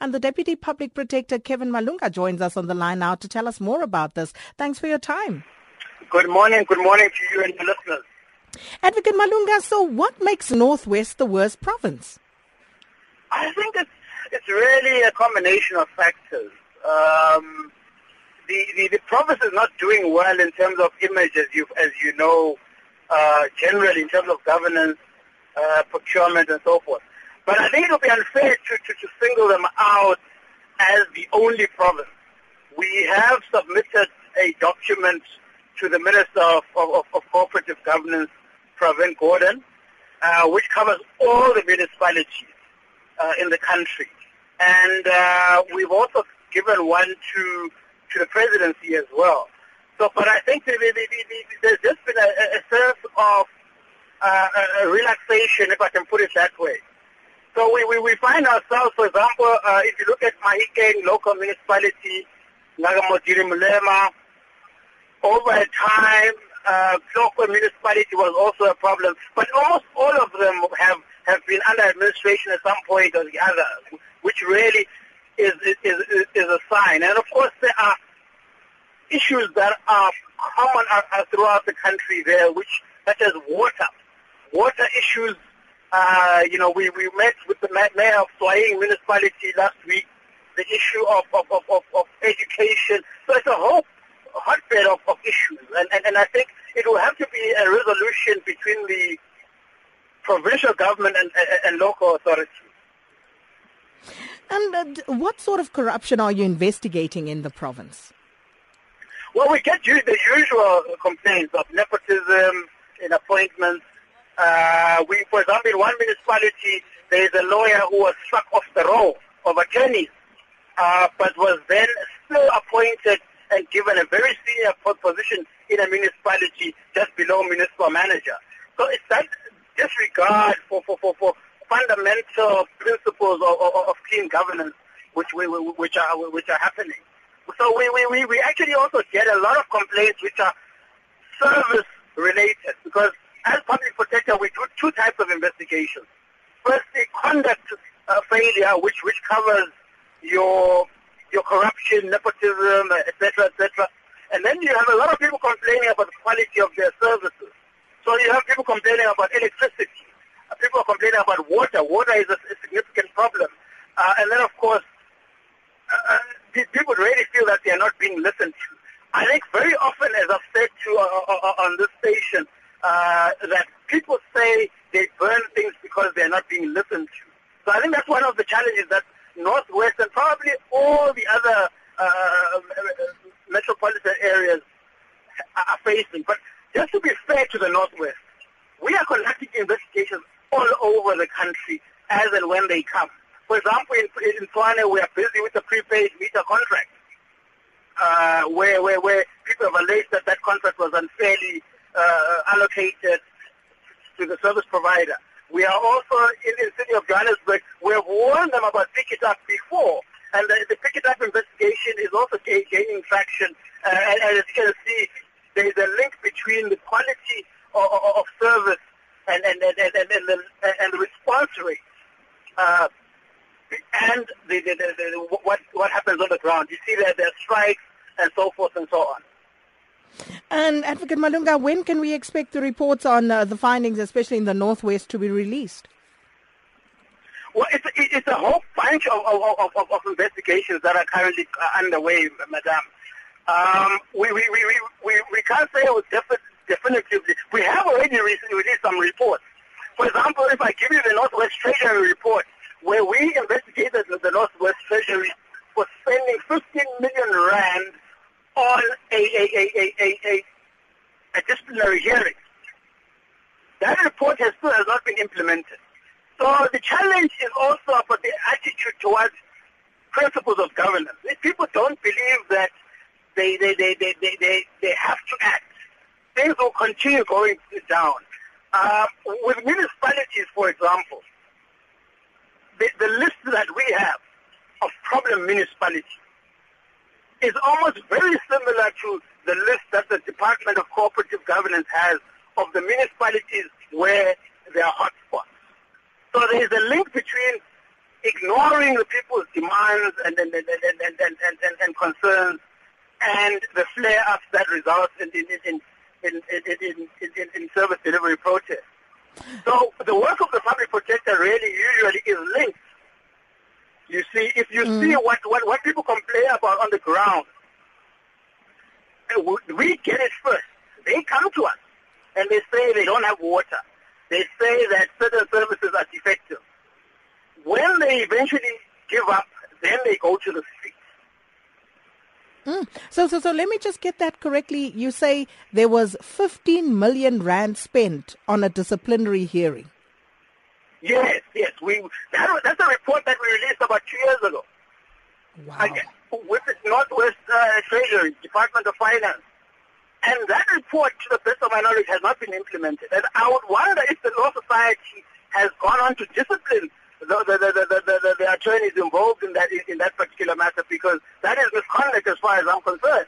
And the Deputy Public Protector, Kevin Malunga, joins us on the line now to tell us more about this. Thanks for your time. Good morning. Good morning to you and the listeners. Advocate Malunga, so what makes Northwest the worst province? I think it's, it's really a combination of factors. Um, the, the, the province is not doing well in terms of image, as you, as you know, uh, generally in terms of governance, uh, procurement, and so forth. But I think it would be unfair to, to, to single them out as the only province. We have submitted a document to the Minister of, of, of Cooperative Governance, Pravin Gordhan, uh, which covers all the municipalities uh, in the country. And uh, we've also given one to to the presidency as well. So, but I think the, the, the, there's just been a, a sense of uh, relaxation, if I can put it that way. So we, we, we find ourselves, for example, uh, if you look at Mahikeng local municipality, Ngaka Modiri Molema, over time, uh, local municipality was also a problem. But almost all of them have, have been under administration at some point or the other, which really is, is, is, is a sign. And of course, there are issues that are common throughout the country there, which such as water. Water issues uh, you know, we, we met with the mayor of Tswaing municipality last week, the issue of, of, of, of, of education. So it's a whole hotbed of, of issues. And, and, and I think it will have to be a resolution between the provincial government and, and, and local authorities. And uh, what sort of corruption are you investigating in the province? Well, we get the usual complaints of nepotism in appointments, uh, we, for example, in one municipality, there is a lawyer who was struck off the roll of attorneys, uh, but was then still appointed and given a very senior position in a municipality just below municipal manager. So it's that disregard for, for, for, for fundamental principles of, of, of clean governance which, we, which, are, which are happening. So we, we, we actually also get a lot of complaints which are service related because as public protector, we do two types of investigations. Firstly, conduct uh, failure, which which covers your your corruption, nepotism, etc., etc. And then you have a lot of people complaining about the quality of their services. So you have people complaining about electricity. Uh, people are complaining about water. Water is a, a significant problem. Uh, and then, of course, uh, uh people really feel that they are not being listened to. I think very often, as I've said to uh, on this station, uh, that people say they burn things because they're not being listened to. So I think that's one of the challenges that Northwest and probably all the other uh, metropolitan areas are facing. But just to be fair to the Northwest, we are conducting investigations all over the country as and when they come. For example, in, in we are busy with the prepaid meter contract, uh, where, where, where people have alleged that that contract was unfairly uh, allocated to the service provider. We are also in the city of Johannesburg. We have warned them about Pikitup before, and the, the Pikitup investigation is also gaining traction. Uh, and, and, as you can see, there is a link between the quality of, of service and and and and, and, the, and the response rate. Uh, and the, the, the, what what happens on the ground. You see that there are strikes and so forth and so on. And Advocate Malunga, when can we expect the reports on uh, the findings, especially in the Northwest, to be released? Well, it's, it's a whole bunch of, of, of, of investigations that are currently uh, underway, Madam. Um, we, we, we, we, we can't say it defi- definitively. We have already recently released some reports. For example, if I give you the Northwest Treasury report, where we investigated the Northwest Treasury for spending 15 million rand on a, a, a, a, a, a disciplinary hearing. That report has still has not been implemented. So the challenge is also about the attitude towards principles of governance. If people don't believe that they, they, they, they, they, they, they have to act, things will continue going down. Uh, with municipalities, for example, the, the list that we have of problem municipalities is almost very similar to the list that the Department of Cooperative Governance has of the municipalities where there are hotspots. So there is a link between ignoring the people's demands and, and, and, and, and, and, and, and concerns and the flare-ups that result in, in, in, in, in, in, in, service delivery protests. So the work of the public protector really usually is linked. You see, if you mm. see what, what, what people complain about on the ground, we get it first. They come to us and they say they don't have water. They say that certain services are defective. When they eventually give up, then they go to the streets. Mm. So, so, so let me just get that correctly. You say there was 15 million rand spent on a disciplinary hearing. Yes, yes. We that, that's a report that we released about two years ago. Wow. Again, with the Northwest uh, Treasury, Department of Finance. And that report, to the best of my knowledge, has not been implemented. And I would wonder if the Law Society has gone on to discipline the, the, the, the, the, the attorneys involved in that in that particular matter because that is misconduct as far as I'm concerned.